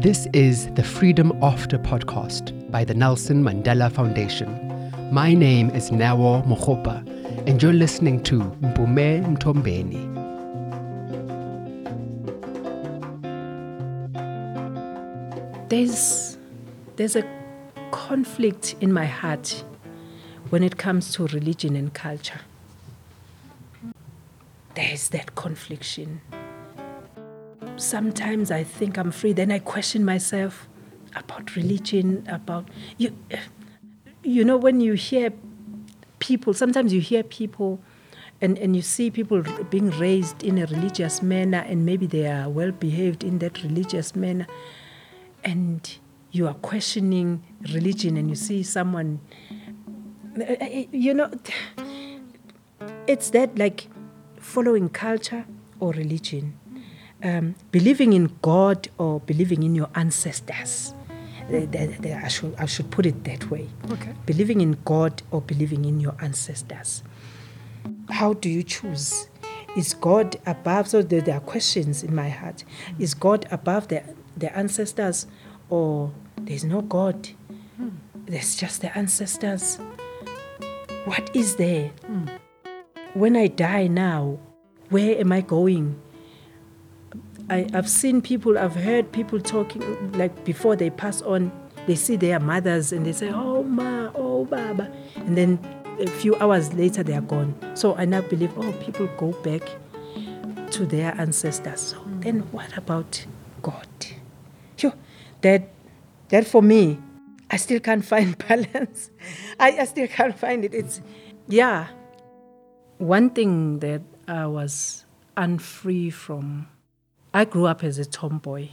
This is the Freedom After podcast by the Nelson Mandela Foundation. My name is Nawo Mokopa, and you're listening to Mpume Mthombeni. There's, there's a conflict in my heart when it comes to religion and culture. There's that confliction sometimes I think I'm free, then I question myself about religion, about you. You know, when you hear people, sometimes you hear people and, and you see people being raised in a religious manner, and maybe they are well behaved in that religious manner, and you are questioning religion, and you see someone, eh, eh, you know, it's that like following culture or religion um, believing in God or believing in your ancestors. I, should, I should put it that way. Okay. Believing in God or believing in your ancestors. How do you choose? Is God above? So there, there are questions in my heart. Is God above the, the ancestors or there's no God? Hmm. There's just the ancestors. What is there? Hmm. When I die now, where am I going? I, I've seen people, I've heard people talking, like before they pass on, they see their mothers and they say, oh, ma, oh, baba. And then a few hours later, they are gone. So I now believe, oh, people go back to their ancestors. So then what about God? Yo, that, that for me, I still can't find balance. I, I still can't find it. It's, yeah. One thing that I was unfree from I grew up as a tomboy.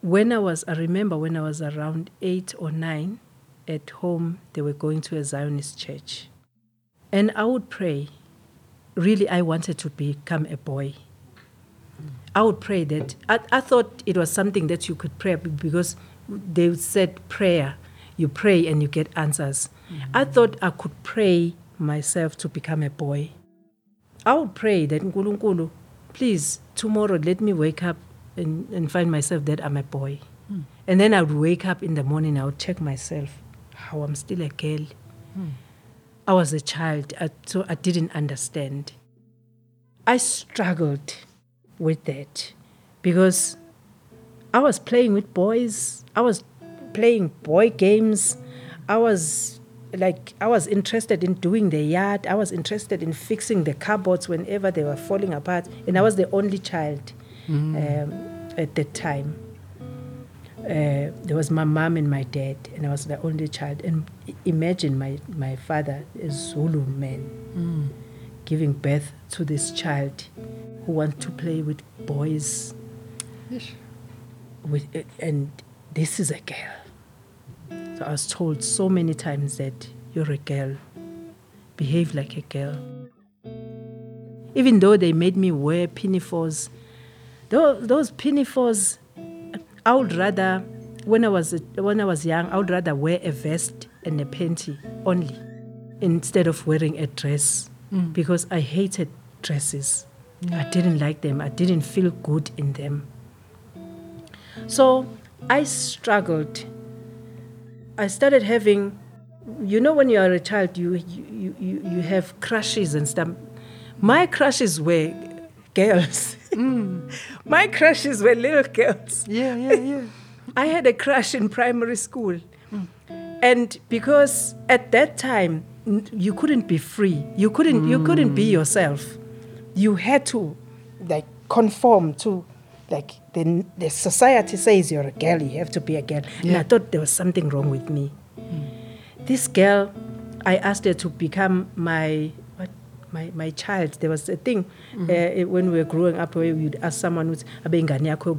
When I was, I remember when I was around eight or nine, at home, they were going to a Zionist church. And I would pray. Really, I wanted to become a boy. I would pray that. I, I thought it was something that you could pray because they said prayer. You pray and you get answers. Mm-hmm. I thought I could pray myself to become a boy. I would pray that Nkulunkulu, please tomorrow let me wake up and, and find myself that I'm a boy. Mm. And then I would wake up in the morning, I would check myself how I'm still a girl. Mm. I was a child, so I didn't understand. I struggled with that because I was playing with boys, I was playing boy games, I was like I was interested in doing the yard. I was interested in fixing the cupboards whenever they were falling apart, and I was the only child mm. um, at that time. Uh, there was my mom and my dad, and I was the only child. And imagine my, my father, a Zulu man, mm. giving birth to this child who wants to play with boys. Yes. With, and this is a girl I was told so many times that you're a girl, behave like a girl. Even though they made me wear pinafores, those, those pinafores, I would rather, when I was when I was young, I would rather wear a vest and a panty only, instead of wearing a dress, mm. because I hated dresses. I didn't like them. I didn't feel good in them. So I struggled I started having, you know, when you are a child, you, you, you, you have crushes and stuff. My crushes were girls. Mm. My crushes were little girls. Yeah, yeah, yeah. I had a crush in primary school. Mm. And because at that time, you couldn't be free. You couldn't, mm. you couldn't be yourself. You had to like conform to like the, the society says you're a girl, you have to be a girl. Yeah. And I thought there was something wrong with me. Mm. This girl, I asked her to become my what my, my child. There was a thing mm-hmm. uh, when we were growing up where you'd ask someone who's abe ingane yakho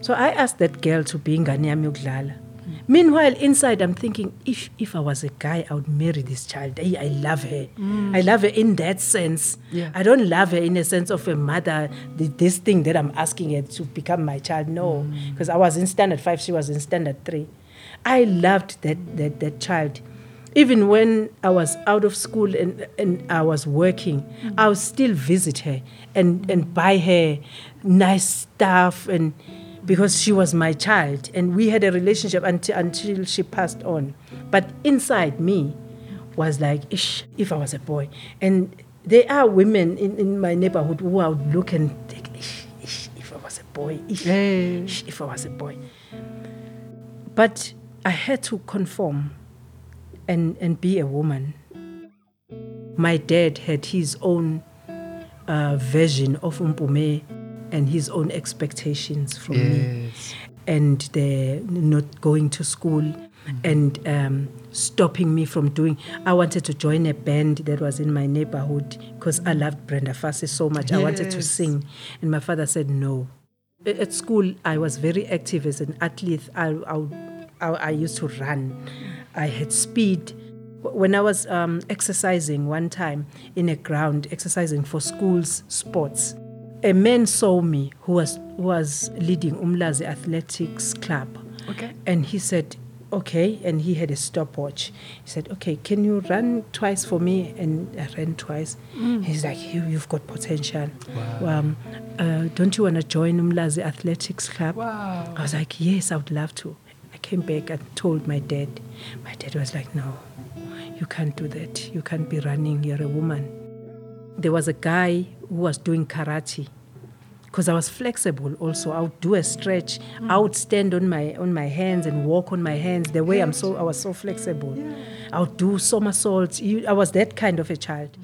So I asked that girl to be ingane yami Meanwhile, inside, I'm thinking, if, if I was a guy, I would marry this child. Hey, I love her. Mm. I love her in that sense. Yeah. I don't love her in the sense of a mother, this thing that I'm asking her to become my child. No, because mm. I was in standard five, she was in standard three. I loved that, that, that child. even when I was out of school and, and I was working, mm. I would still visit her and, and buy her nice stuff and because she was my child and we had a relationship until, until she passed on. But inside me was like, Ish, if I was a boy. And there are women in, in my neighborhood who I would look and think, Ish, ish if I was a boy, ish, hey. ish, if I was a boy. But I had to conform and, and be a woman. My dad had his own uh, version of Umpume and his own expectations from yes. me. And the not going to school mm-hmm. and um, stopping me from doing. I wanted to join a band that was in my neighborhood because I loved Brenda Fassie so much. Yes. I wanted to sing. And my father said no. At school, I was very active as an athlete. I, I, I, I used to run. I had speed. When I was um, exercising one time in a ground, exercising for schools sports, a man saw me who was who was leading Umlazi Athletics Club. Okay. And he said, okay, and he had a stopwatch. He said, okay, can you run twice for me? And I ran twice. Mm. He's like, you, you've got potential. Wow. Um, uh, don't you want to join Umlazi Athletics Club? Wow. I was like, yes, I would love to I came back and told my dad. My dad was like, No, you can't do that. You can't be running. You're a woman. There was a guy who was doing karate because I was flexible also. I would do a stretch. Mm. I would stand on my on my hands and walk on my hands. The way I'm so I was so flexible. Yeah. I would do somersaults. I was that kind of a child.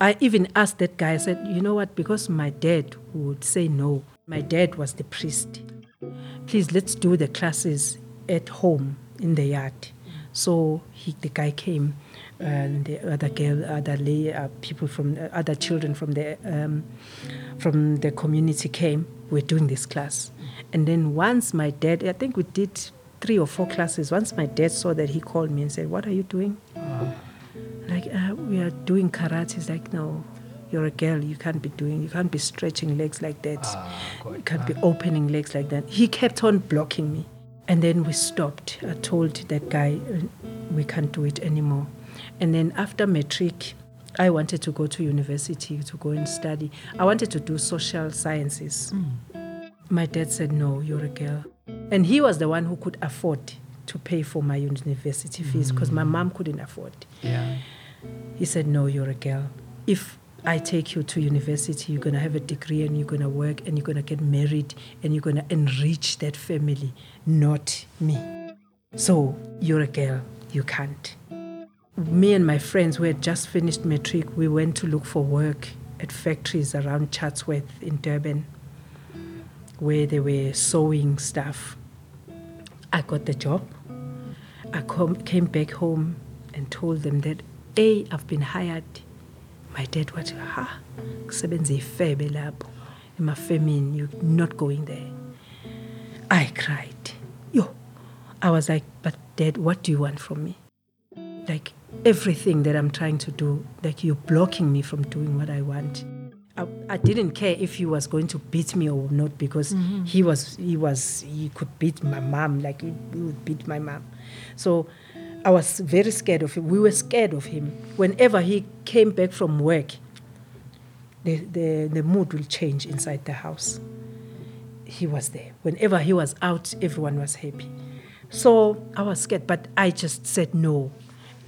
I even asked that guy, I said, you know what, because my dad would say no. My dad was the priest. Please let's do the classes at home in the yard. So he, the guy came, and the other girl, other lay, uh, people from uh, other children from the um, from the community came. We're doing this class, and then once my dad, I think we did three or four classes. Once my dad saw that, he called me and said, "What are you doing?" Like uh, we are doing karate. He's like, "No, you're a girl. You can't be doing. You can't be stretching legs like that. Ah, you can't be opening legs like that." He kept on blocking me. And then we stopped. I told that guy, we can't do it anymore. And then after matric, I wanted to go to university to go and study. I wanted to do social sciences. Mm. My dad said, No, you're a girl. And he was the one who could afford to pay for my university fees because mm. my mom couldn't afford. Yeah. He said, No, you're a girl. If I take you to university, you're going to have a degree and you're going to work and you're going to get married and you're going to enrich that family, not me. So you're a girl, you can't. Me and my friends we had just finished matric, we went to look for work at factories around Chatsworth in Durban where they were sewing stuff. I got the job. I came back home and told them that, A, I've been hired my dad wathi ha kusebenza ifebe lapho emafemini you're not going there. I cried. Yo i was like but dad what do you want from me? Like everything that i'm trying to do like you're blocking me from doing what i want. I, I didn't care if he was going to beat me or not because mm-hmm. he was he was he could beat my mom like he would beat my mom. So I was very scared of him. We were scared of him. Whenever he came back from work, the, the, the mood will change inside the house. He was there. Whenever he was out, everyone was happy. So I was scared, but I just said, no,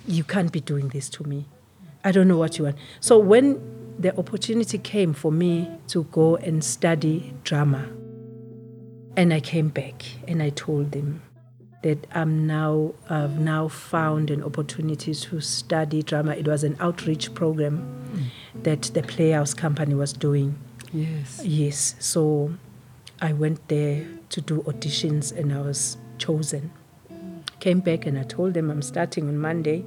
you can't be doing this to me. I don't know what you want. So when the opportunity came for me to go and study drama, and I came back and I told them, that I'm now I've now found an opportunity to study drama. It was an outreach program mm. that the Playhouse Company was doing. Yes. Yes. So I went there to do auditions and I was chosen. Came back and I told them I'm starting on Monday.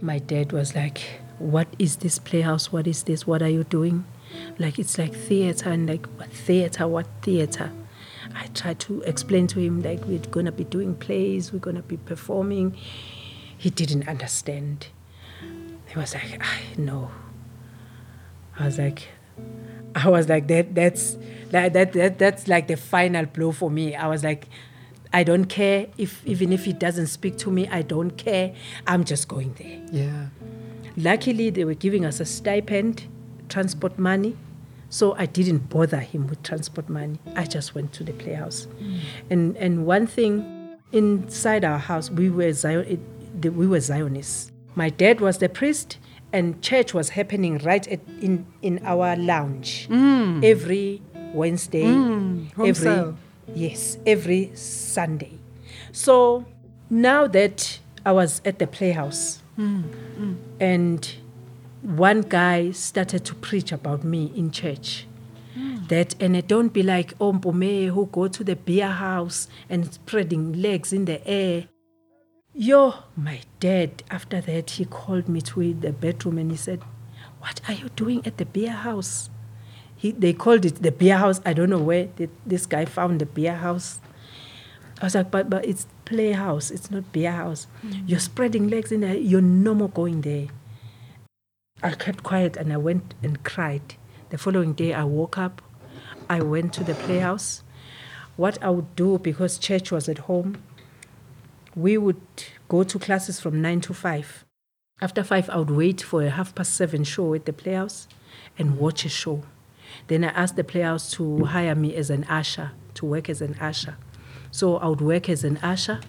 My dad was like, What is this playhouse? What is this? What are you doing? Like it's like theater and like what theater, what theater? I tried to explain to him like we're gonna be doing plays, we're gonna be performing. He didn't understand. He was like, I know. I was like, I was like that. That's that, that that that's like the final blow for me. I was like, I don't care if even if he doesn't speak to me, I don't care. I'm just going there. Yeah. Luckily, they were giving us a stipend, transport money. So I didn't bother him with transport money. I just went to the playhouse. Mm. And and one thing inside our house, we were Zion, it, the, we were Zionists. My dad was the priest, and church was happening right at, in in our lounge mm. every Wednesday, mm, home every cell. yes, every Sunday. So now that I was at the playhouse, and one guy started to preach about me in church. That and it don't be like oh Mpume who go to the beer house and spreading legs in the air. Yo, my dad, after that, he called me to the bedroom and he said, What are you doing at the beer house? He, they called it the beer house. I don't know where th- this guy found the beer house. I was like, but, but it's playhouse, it's not beer house. Mm. You're spreading legs in there, you're no more going there. I kept quiet and I went and cried. The following day, I woke up, I went to the playhouse. What I would do, because church was at home, we would go to classes from 9 to 5. After 5, I would wait for a half past 7 show at the playhouse and watch a show. Then I asked the playhouse to hire me as an usher, to work as an usher. So I would work as an usher,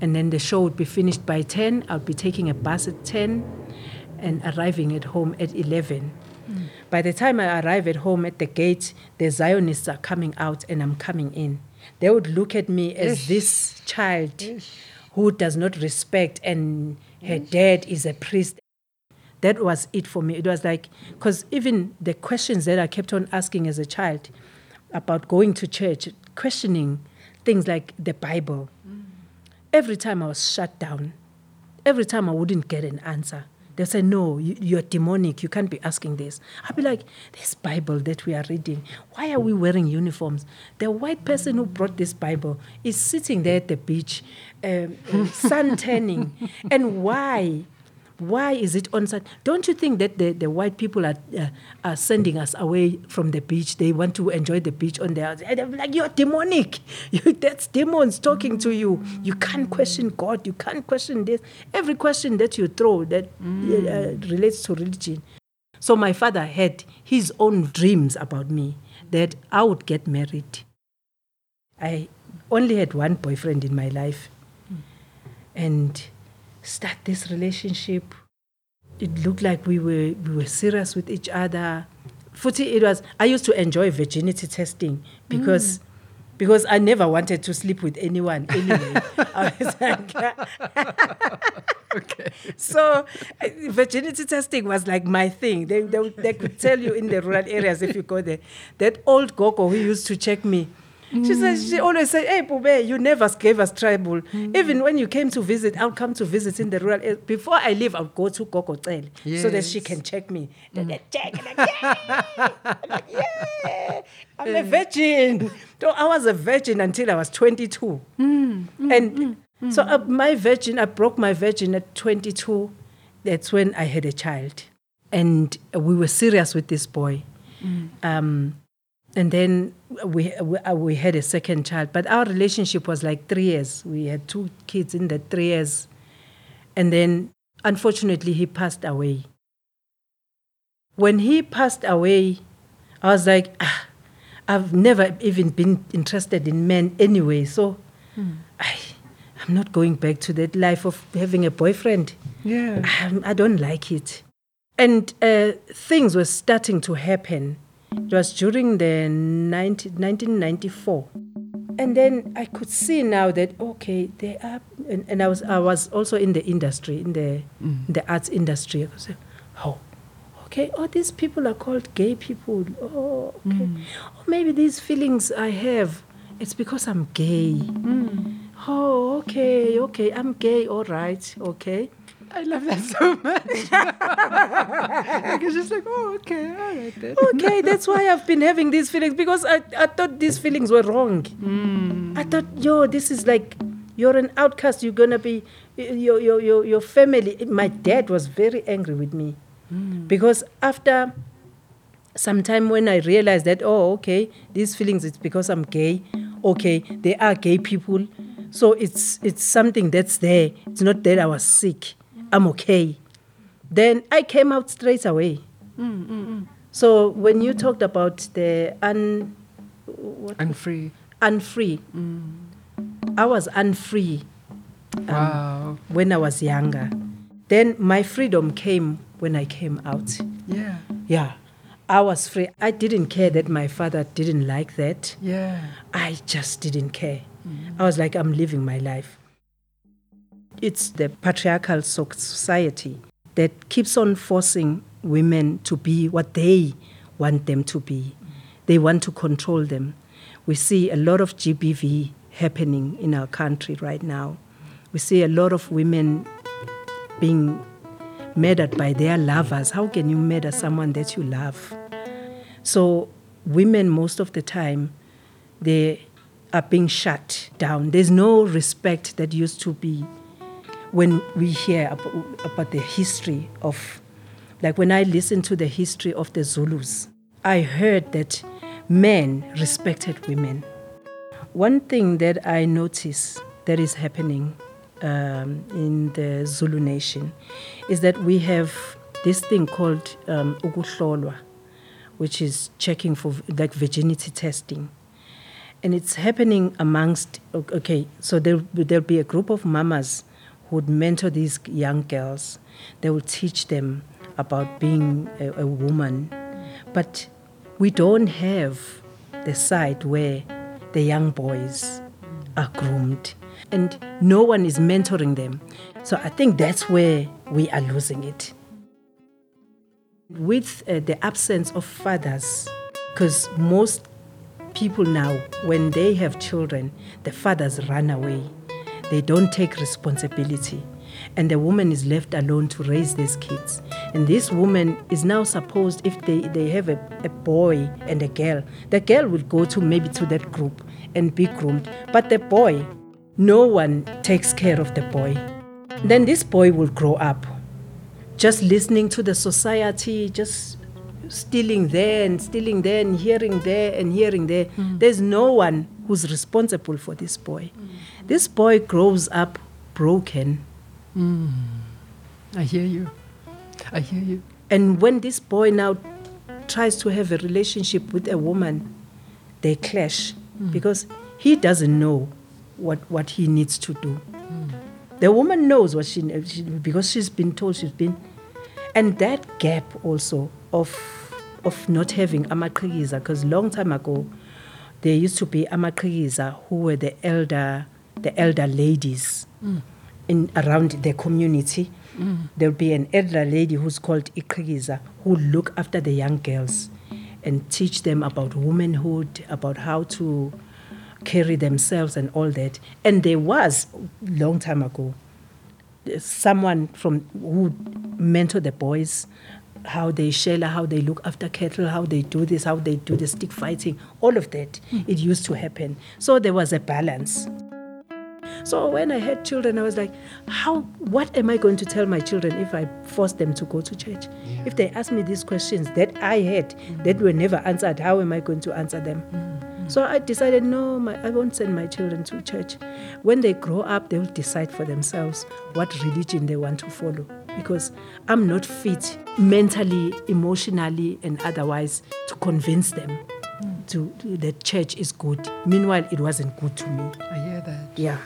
and then the show would be finished by 10. I would be taking a bus at 10 and arriving at home at 11. By the time I arrive at home at the gate, the Zionists are coming out and I'm coming in. They would look at me as this child who does not respect, and her dad is a priest. That was it for me. It was like, because even the questions that I kept on asking as a child about going to church, questioning things like the Bible, every time I was shut down, every time I wouldn't get an answer, they say, No, you, you're demonic. You can't be asking this. I'd be like, This Bible that we are reading, why are we wearing uniforms? The white person who brought this Bible is sitting there at the beach, um, sun tanning. and why? Why is it on sun? Don't you think that the, the white people are, uh, are sending us away from the beach? They want to enjoy the beach on their. And I'm like, you're demonic. You, that's demons talking to you. You can't question God. You can't question this. Every question that you throw that uh, relates to religion. So my father had his own dreams about me that I would get married. I only had one boyfriend in my life. And start this relationship. It looked like we were we were serious with each other. Footy, it was I used to enjoy virginity testing because because I never wanted to sleep with anyone anyway. I was like, Okay. so uh, virginity testing was like my thing. They, they, they could tell you in the rural areas if you go there. That old gogo who used to check me, she says she mm. always said, "Hey, Pube, you never gave us trouble. Mm. Even when you came to visit, I'll come to visit in the rural. area. Before I leave, I'll go to Gogo Tel so that she can check me. Mm. Then they check, and I'm like, "Yay!" I'm like, "Yeah, I'm a virgin." So I was a virgin until I was 22, and so uh, my virgin, I broke my virgin at 22. That's when I had a child, and we were serious with this boy. Um, and then we, we uh, we had a second child, but our relationship was like three years. We had two kids in the three years, and then unfortunately he passed away. When he passed away, I was like, ah, I've never even been interested in men anyway, so I, I'm not going back to that life of having a boyfriend. Yeah. I, I don't like it. And uh, things were starting to happen. It was during the 19, 1994. And then I could see now that, okay, they are, and, and I, was, I was also in the industry, in the, in the arts industry. I could say, oh, okay, oh, these people are called gay people. Oh, okay. Or maybe these feelings I have, it's because I'm gay. Mm. Oh, okay, okay, I'm gay, all right, okay. I love that so much. like it's just like, oh, okay, all right then. okay, that's why I've been having these feelings because I, I thought these feelings were wrong. Hmm. I thought, yo, this is like you're an outcast. You're gonna be your your your your family. My dad was very angry with me hmm. because after some time when I realized that, oh, okay, these feelings it's because I'm gay. okay, there are gay people, so it's it's something that's there. It's not that I was sick. I'm okay. Then I came out straight away. So when you talked about the un, what, And free. unfree, I was unfree um, wow. when I was younger. Then my freedom came when I came out. Yeah. Yeah, I was free. I didn't care that my father didn't like that. Yeah. I just didn't care. I was like, I'm living my life. It's the patriarchal society that keeps on forcing women to be what they want them to be. They want to control them. We see a lot of GBV happening in our country right now. We see a lot of women being murdered by their lovers. How can you murder someone that you love? So, women, most of the time, they are being shut down. There's no respect that used to be when we hear about, the history of, like when I listen to the history of the Zulus, I heard that men respected women. One thing that I notice that is happening um, in the Zulu nation is that we have this thing called um, which is checking for like virginity testing. And it's happening amongst, okay, so there, there'll be a group of mamas would mentor these young girls. They would teach them about being a, a woman. But we don't have the side where the young boys are groomed and no one is mentoring them. So I think that's where we are losing it. With uh, the absence of fathers, because most people now, when they have children, the fathers run away. They don't take responsibility. And the woman is left alone to raise these kids. And this woman is now supposed, if they, they have a, a boy and a girl, the girl will go to maybe to that group and be groomed. But the boy, no one takes care of the boy. Then this boy will grow up just listening to the society, just stealing there and stealing there and hearing there and hearing there. Hmm. There's no one who's responsible for this boy. This boy grows up broken. Hmm. I hear you. I hear you. And when this boy now tries to have a relationship with a woman, they clash hmm. because he doesn't know what, what he needs to do. The woman knows what she, she because she's been told she's been, and that gap also of of not having amaqhikiza because long time ago there used to be amaqhikiza who were the elder the elder ladies mm. in around the community. Mm. There'll be an elder lady who's called Iqhikiza who look after the young girls and teach them about womanhood, about how to carry themselves and all that. And there was long time ago someone from who mentor the boys how they shelter, how they look after cattle, how they do this, how they do the stick fighting, all of that. Hmm. It used to happen. So there was a balance. So when I had children, I was like, how what am I going to tell my children if I force them to go to church? If they ask me these questions that I had hmm. that were never answered, how am I going to answer them? Hmm. So I decided, no, my, I won't send my children to church. When they grow up, they will decide for themselves what religion they want to follow. Because I'm not fit mentally, emotionally, and otherwise to convince them to, to that church is good. Meanwhile, it wasn't good to me. I hear that. Yeah.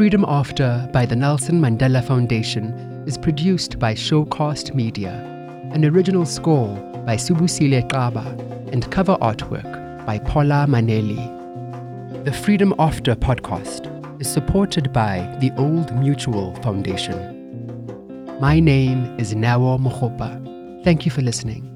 Freedom After by the Nelson Mandela Foundation is produced by Showcast Media, an original score by Subusile Kaba and cover artwork by Paula Manelli. The Freedom After podcast is supported by the Old Mutual Foundation. My name is Nawa Mohopa. Thank you for listening.